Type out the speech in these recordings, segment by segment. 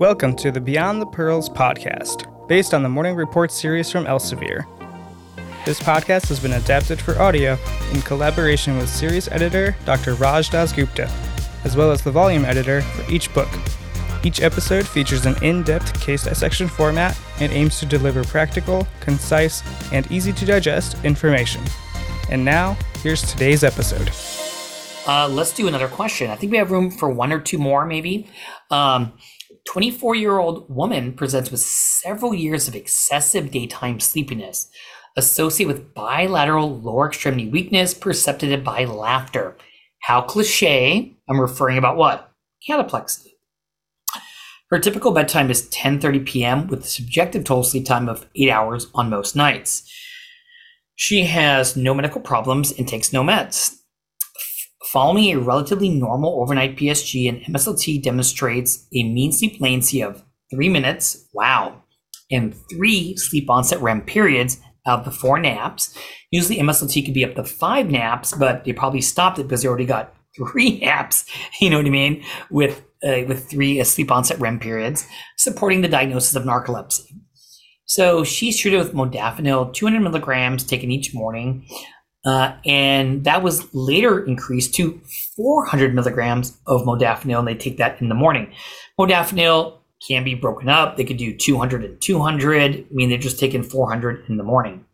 Welcome to the Beyond the Pearls podcast, based on the Morning Report series from Elsevier. This podcast has been adapted for audio in collaboration with series editor Dr. Raj Dasgupta, as well as the volume editor for each book. Each episode features an in depth case dissection format and aims to deliver practical, concise, and easy to digest information. And now, here's today's episode. Uh, let's do another question. I think we have room for one or two more, maybe. Um, 24 year old woman presents with several years of excessive daytime sleepiness associated with bilateral lower extremity weakness percepted by laughter. How cliche. I'm referring about what? Cataplexy. Her typical bedtime is 10:30 p.m. with a subjective total sleep time of 8 hours on most nights. She has no medical problems and takes no meds. Following a relatively normal overnight PSG, an MSLT demonstrates a mean sleep latency of three minutes, wow, and three sleep onset REM periods of the four naps. Usually MSLT could be up to five naps, but they probably stopped it because they already got three naps, you know what I mean, with uh, with three uh, sleep onset REM periods, supporting the diagnosis of narcolepsy. So she's treated with modafinil, 200 milligrams taken each morning, uh, and that was later increased to 400 milligrams of modafinil, and they take that in the morning. Modafinil can be broken up. They could do 200 and 200. I mean, they're just taking 400 in the morning.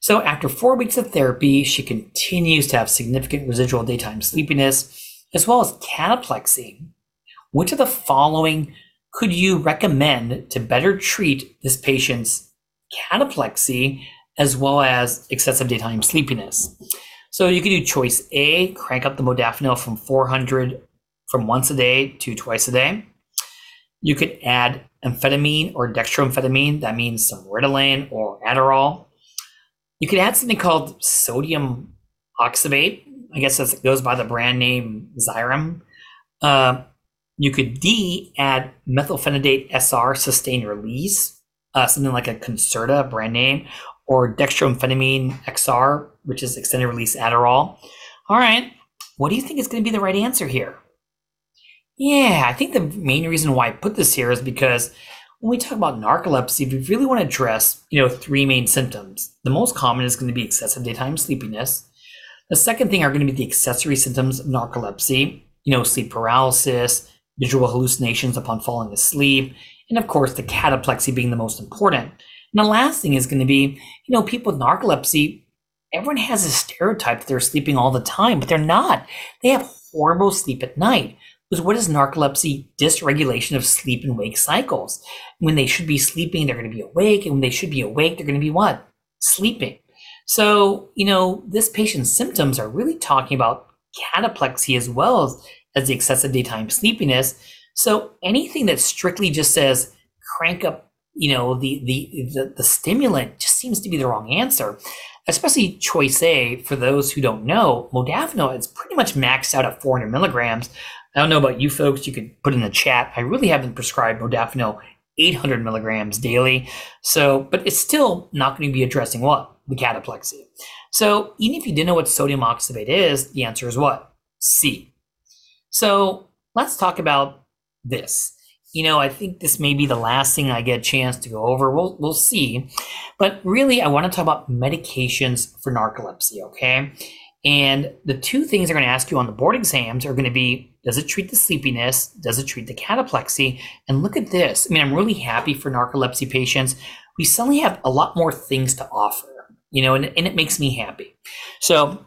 So after four weeks of therapy, she continues to have significant residual daytime sleepiness, as well as cataplexy. Which of the following could you recommend to better treat this patient's cataplexy as well as excessive daytime sleepiness. So you could do choice A, crank up the modafinil from 400 from once a day to twice a day. You could add amphetamine or dextroamphetamine, that means some Ritalin or Adderall. You could add something called sodium oxybate. I guess that goes by the brand name Xyrem. Uh, you could D, add methylphenidate SR sustained release, uh, something like a Concerta brand name, or dextroamphetamine XR, which is extended release Adderall. All right, what do you think is going to be the right answer here? Yeah, I think the main reason why I put this here is because when we talk about narcolepsy, if we really want to address, you know, three main symptoms. The most common is going to be excessive daytime sleepiness. The second thing are going to be the accessory symptoms of narcolepsy, you know, sleep paralysis, visual hallucinations upon falling asleep, and of course, the cataplexy being the most important. And the last thing is going to be, you know, people with narcolepsy, everyone has a stereotype that they're sleeping all the time, but they're not. They have horrible sleep at night. Because what is narcolepsy? Dysregulation of sleep and wake cycles. When they should be sleeping, they're going to be awake. And when they should be awake, they're going to be what? Sleeping. So, you know, this patient's symptoms are really talking about cataplexy as well as, as the excessive daytime sleepiness. So anything that strictly just says crank up you know the, the the the stimulant just seems to be the wrong answer. Especially choice a for those who don't know modafinil is pretty much maxed out at 400 milligrams. I don't know about you folks you could put in the chat. I really haven't prescribed modafinil 800 milligrams daily. So but it's still not going to be addressing what? The cataplexy. So even if you didn't know what sodium oxybate is the answer is what? C. So let's talk about this you know, I think this may be the last thing I get a chance to go over. We'll we'll see. But really, I want to talk about medications for narcolepsy, okay? And the two things they're going to ask you on the board exams are going to be does it treat the sleepiness? Does it treat the cataplexy? And look at this. I mean, I'm really happy for narcolepsy patients. We suddenly have a lot more things to offer, you know, and, and it makes me happy. So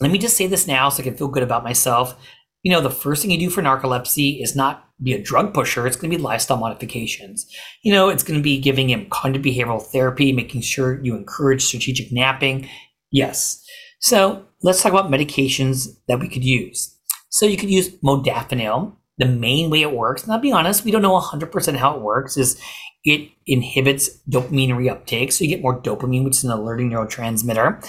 let me just say this now so I can feel good about myself you know, the first thing you do for narcolepsy is not be a drug pusher. It's going to be lifestyle modifications. You know, it's going to be giving him cognitive behavioral therapy, making sure you encourage strategic napping. Yes. So let's talk about medications that we could use. So you could use modafinil. The main way it works, and I'll be honest, we don't know 100% how it works, is it inhibits dopamine reuptake. So you get more dopamine, which is an alerting neurotransmitter.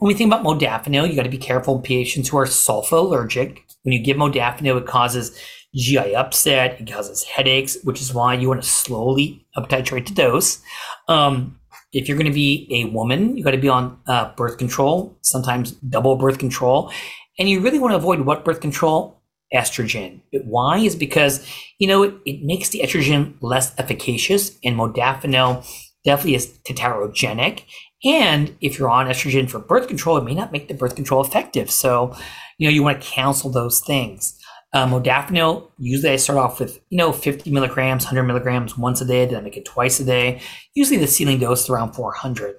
When we think about modafinil, you got to be careful in patients who are sulfa allergic when you give modafinil, it causes GI upset, it causes headaches, which is why you want to slowly uptitrate the dose. Um, if you're going to be a woman, you got to be on uh, birth control, sometimes double birth control, and you really want to avoid what birth control? estrogen. Why is because, you know, it, it makes the estrogen less efficacious and modafinil definitely is teratogenic. And if you're on estrogen for birth control, it may not make the birth control effective. So, you know, you want to cancel those things. Uh, modafinil, usually I start off with, you know, 50 milligrams, 100 milligrams once a day, then I make it twice a day. Usually the ceiling dose is around 400.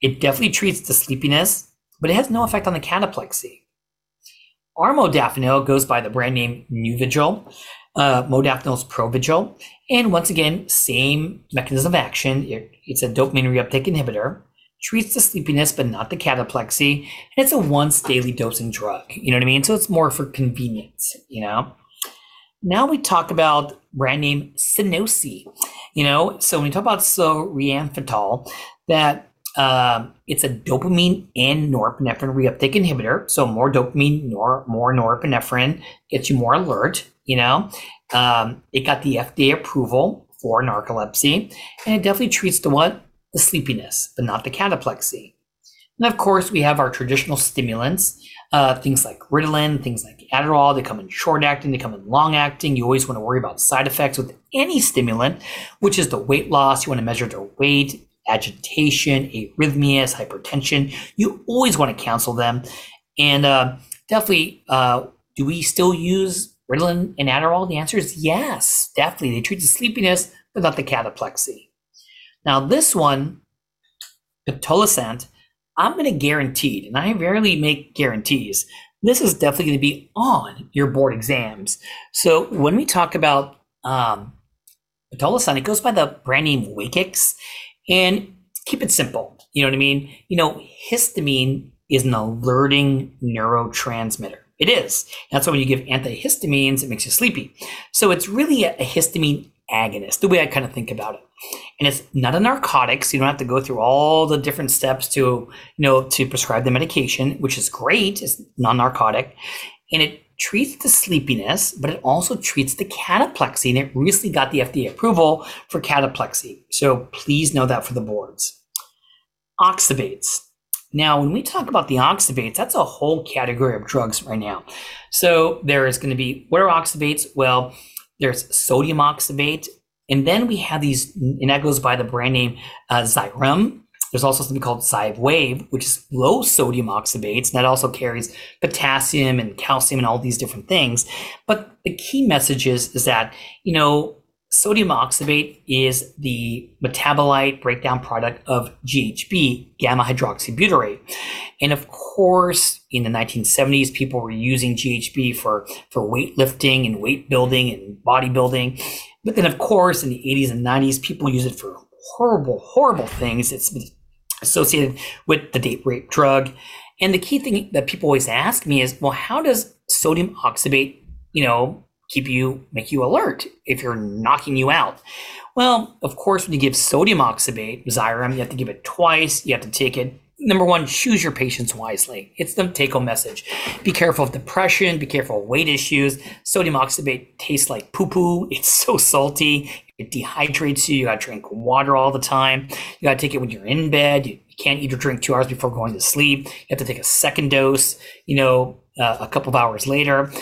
It definitely treats the sleepiness, but it has no effect on the cataplexy. Armodafinil goes by the brand name Nuvigil. Uh, modafinil is Provigil. And once again, same mechanism of action. It, it's a dopamine reuptake inhibitor. Treats the sleepiness, but not the cataplexy. And it's a once daily dosing drug. You know what I mean? So it's more for convenience, you know? Now we talk about brand name Sunosi. You know, so when we talk about solriamfetol, that um, it's a dopamine and norepinephrine reuptake inhibitor. So more dopamine, nor, more norepinephrine gets you more alert. You know, um, it got the FDA approval for narcolepsy, and it definitely treats the what the sleepiness, but not the cataplexy. And of course, we have our traditional stimulants, uh, things like Ritalin, things like Adderall. They come in short acting, they come in long acting. You always want to worry about side effects with any stimulant, which is the weight loss. You want to measure their weight, agitation, arrhythmias, hypertension. You always want to counsel them. And uh, definitely, uh, do we still use Ritalin and Adderall? The answer is yes, definitely. They treat the sleepiness, but not the cataplexy. Now, this one, pitolisant, I'm going to guarantee, and I rarely make guarantees, this is definitely going to be on your board exams. So when we talk about um, pitolisant, it goes by the brand name Wakix. And keep it simple. You know what I mean? You know, histamine is an alerting neurotransmitter. It is. That's why when you give antihistamines, it makes you sleepy. So it's really a, a histamine agonist, the way I kind of think about it. And it's not a narcotic, so you don't have to go through all the different steps to, you know, to prescribe the medication, which is great. It's non-narcotic. And it treats the sleepiness, but it also treats the cataplexy. And it recently got the FDA approval for cataplexy. So please know that for the boards. Oxybates. Now, when we talk about the oxybates, that's a whole category of drugs right now. So there is going to be, what are oxybates? Well, there's sodium oxybate. And then we have these, and that goes by the brand name uh, Xyrem. There's also something called Xywav, which is low sodium oxybates, and that also carries potassium and calcium and all these different things. But the key message is, is that, you know, sodium oxybate is the metabolite breakdown product of GHB, gamma hydroxybutyrate. And of course, in the 1970s, people were using GHB for, for weightlifting and weight building and bodybuilding. But then, of course, in the 80s and 90s, people use it for horrible, horrible things. It's associated with the date rape drug. And the key thing that people always ask me is, well, how does sodium oxybate, you know, keep you, make you alert if you're knocking you out? Well, of course, when you give sodium oxybate, Xyrem, you have to give it twice. You have to take it number one, choose your patients wisely. It's the take home message. Be careful of depression, be careful of weight issues. Sodium oxybate tastes like poo poo. It's so salty. It dehydrates you. You got to drink water all the time. You got to take it when you're in bed. You, can't eat or drink two hours before going to sleep. You have to take a second dose, you know, uh, a couple of hours later.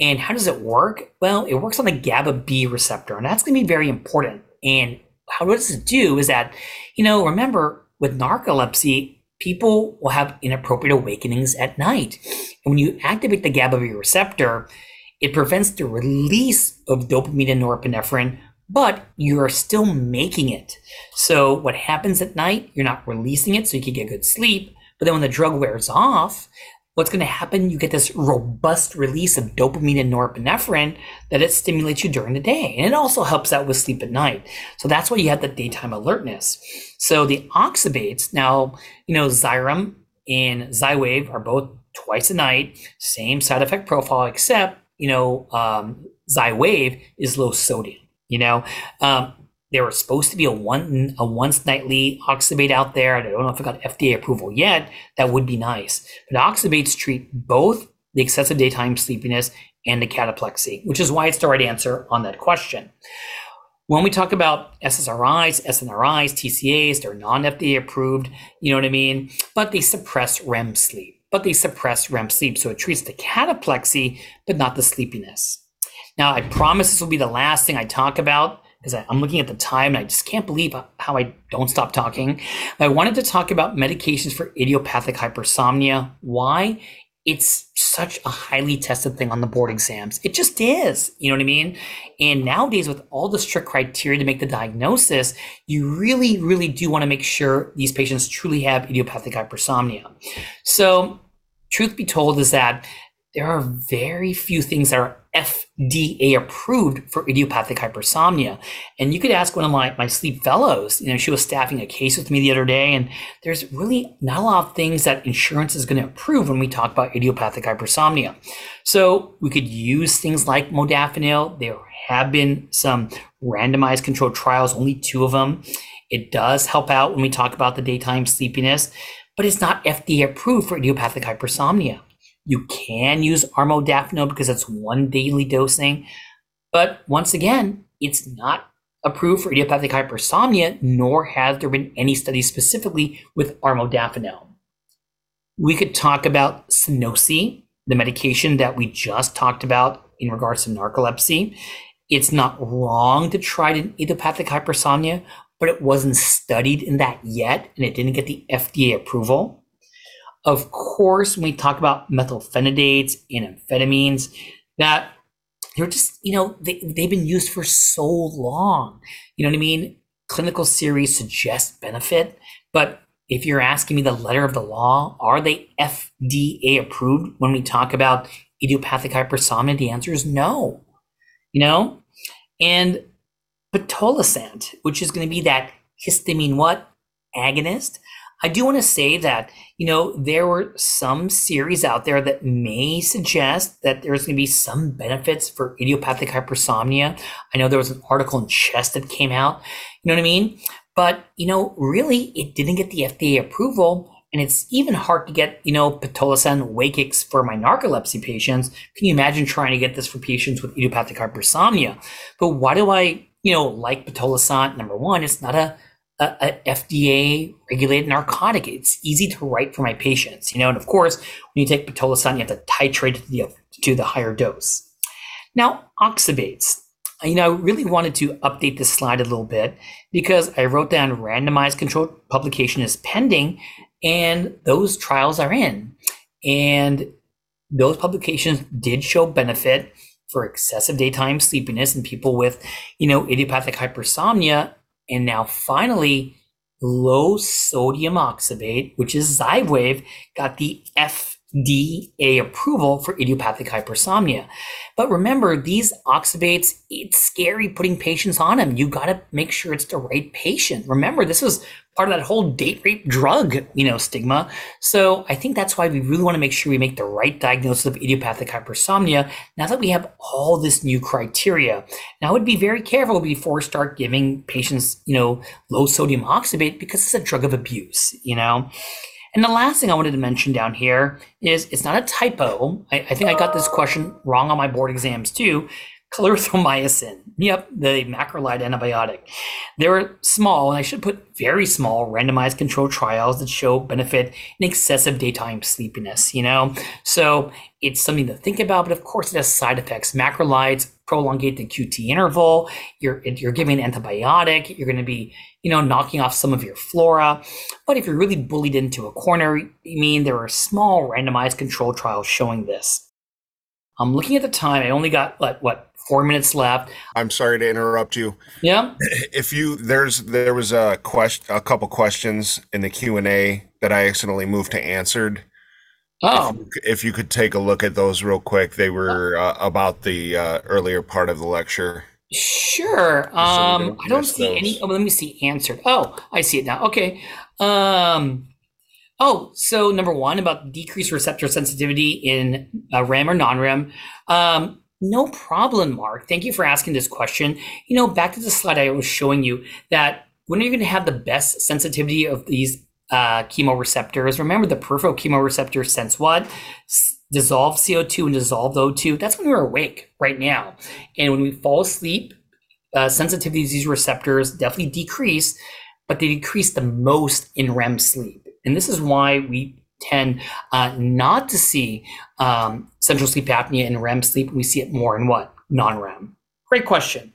And how does it work? Well, it works on the GABA B receptor, and that's going to be very important. And how does it do is that, you know, remember with narcolepsy, people will have inappropriate awakenings at night. And when you activate the GABA B receptor, it prevents the release of dopamine and norepinephrine, but you're still making it. So what happens at night, you're not releasing it so you can get good sleep. But then when the drug wears off, what's going to happen? You get this robust release of dopamine and norepinephrine that it stimulates you during the day. And it also helps out with sleep at night. So that's why you have the daytime alertness. So the oxybates, now, you know, Xyrem and Xywav are both twice a night, same side effect profile, except, you know, um, Xywav is low sodium. You know, um, there was supposed to be a one a once nightly oxybate out there. I don't know if it got FDA approval yet. That would be nice. But oxybates treat both the excessive daytime sleepiness and the cataplexy, which is why it's the right answer on that question. When we talk about SSRIs, SNRIs, TCAs, they're non-FDA approved, you know what I mean? But they suppress REM sleep. but they suppress REM sleep. So it treats the cataplexy, but not the sleepiness. Now, I promise this will be the last thing I talk about because I'm looking at the time and I just can't believe how I don't stop talking. I wanted to talk about medications for idiopathic hypersomnia. Why? It's such a highly tested thing on the board exams. It just is. You know what I mean? And nowadays, with all the strict criteria to make the diagnosis, you really, really do want to make sure these patients truly have idiopathic hypersomnia. So, truth be told, is that there are very few things that are FDA approved for idiopathic hypersomnia. And you could ask one of my, my sleep fellows, you know, she was staffing a case with me the other day, and there's really not a lot of things that insurance is going to approve when we talk about idiopathic hypersomnia. So we could use things like modafinil. There have been some randomized controlled trials, only two of them. It does help out when we talk about the daytime sleepiness, but it's not FDA approved for idiopathic hypersomnia. You can use armodafinil because it's one daily dosing. But once again, it's not approved for idiopathic hypersomnia, nor has there been any studies specifically with armodafinil. We could talk about Sunosi, the medication that we just talked about in regards to narcolepsy. It's not wrong to try it in idiopathic hypersomnia, but it wasn't studied in that yet, and it didn't get the FDA approval. Of course, when we talk about methylphenidates and amphetamines, that they're just, you know, they, they've been used for so long. You know what I mean? Clinical series suggest benefit, but if you're asking me the letter of the law, are they FDA approved when we talk about idiopathic hypersomnia? The answer is no. You know? And pitolisant, which is going to be that histamine what? Agonist. I do want to say that, you know, there were some series out there that may suggest that there's going to be some benefits for idiopathic hypersomnia. I know there was an article in Chest that came out, you know what I mean? But, you know, really, it didn't get the FDA approval. And it's even hard to get, you know, pitolisant Wakix for my narcolepsy patients. Can you imagine trying to get this for patients with idiopathic hypersomnia? But why do I, you know, like pitolisant? Number one, it's not a a, a, FDA regulated narcotic. It's easy to write for my patients, you know. And of course, when you take pitolisant, you have to titrate to the, to the higher dose. Now, oxybates. You know, I really wanted to update this slide a little bit because I wrote down randomized controlled publication is pending, and those trials are in, and those publications did show benefit for excessive daytime sleepiness in people with, you know, idiopathic hypersomnia and now finally, low sodium oxybate, which is Xywav, got the FDA approval for idiopathic hypersomnia. But remember, these oxybates, it's scary putting patients on them. You got to make sure it's the right patient. Remember, this was part of that whole date rape drug, you know, stigma. So I think that's why we really want to make sure we make the right diagnosis of idiopathic hypersomnia now that we have all this new criteria. Now I would be very careful before start giving patients, you know, low sodium oxybate because it's a drug of abuse, you know. And the last thing I wanted to mention down here is it's not a typo. I, I think I got this question wrong on my board exams too. Clarithromycin. Yep, the macrolide antibiotic. They're small, and I should put very small randomized controlled trials that show benefit in excessive daytime sleepiness, you know? So it's something to think about, but of course it has side effects. Macrolides prolongate the QT interval. You're, you're giving an antibiotic. You're going to be, you know, knocking off some of your flora. But if you're really bullied into a corner, I mean, there are small randomized control trials showing this. I'm looking at the time. I only got like what four minutes left. I'm sorry to interrupt you. Yeah. If you there's there was a question, a couple questions in the Q and A that I accidentally moved to answered. Oh. If you, if you could take a look at those real quick, they were uh, about the uh, earlier part of the lecture. Sure. Um, don't I don't see those. any. Oh, let me see. Answered. Oh, I see it now. Okay. Um, Oh, so number one about decreased receptor sensitivity in uh, REM or non-REM. Um, no problem, Mark. Thank you for asking this question. You know, back to the slide I was showing you that when are you going to have the best sensitivity of these uh, chemoreceptors? Remember, the peripheral chemoreceptors sense what? S- dissolve CO2 and dissolve O2. That's when we're awake right now. And when we fall asleep, uh, sensitivity to these receptors definitely decrease, but they decrease the most in REM sleep. And this is why we tend uh, not to see um, central sleep apnea in REM sleep. We see it more in what? Non REM. Great question.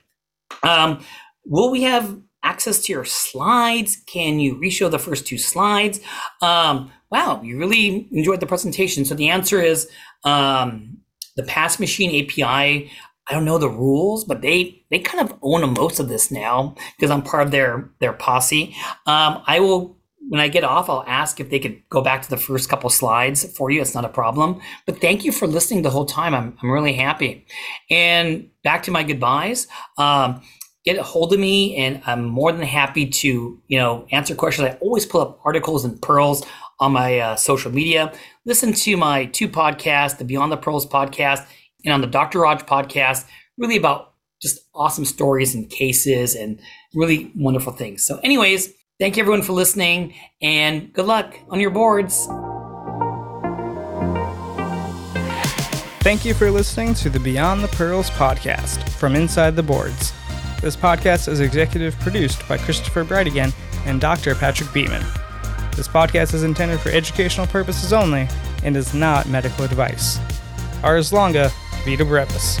Um, will we have access to your slides? Can you reshow the first two slides? Um, wow, you really enjoyed the presentation. So the answer is um, the Pass Machine API. I don't know the rules, but they they kind of own most of this now because I'm part of their their posse. Um, I will when I get off, I'll ask if they could go back to the first couple slides for you. It's not a problem. But thank you for listening the whole time. I'm I'm really happy. And back to my goodbyes. Um, get a hold of me and I'm more than happy to, you know, answer questions. I always pull up articles and pearls on my uh, social media. Listen to my two podcasts, the Beyond the Pearls podcast and on the Dr. Raj podcast, really about just awesome stories and cases and really wonderful things. So anyways, thank you everyone for listening and good luck on your boards. Thank you for listening to the Beyond the Pearls podcast from Inside the Boards. This podcast is executive produced by Christopher Breitigan and Dr. Patrick Beeman. This podcast is intended for educational purposes only and is not medical advice. Ars longa, vita brevis.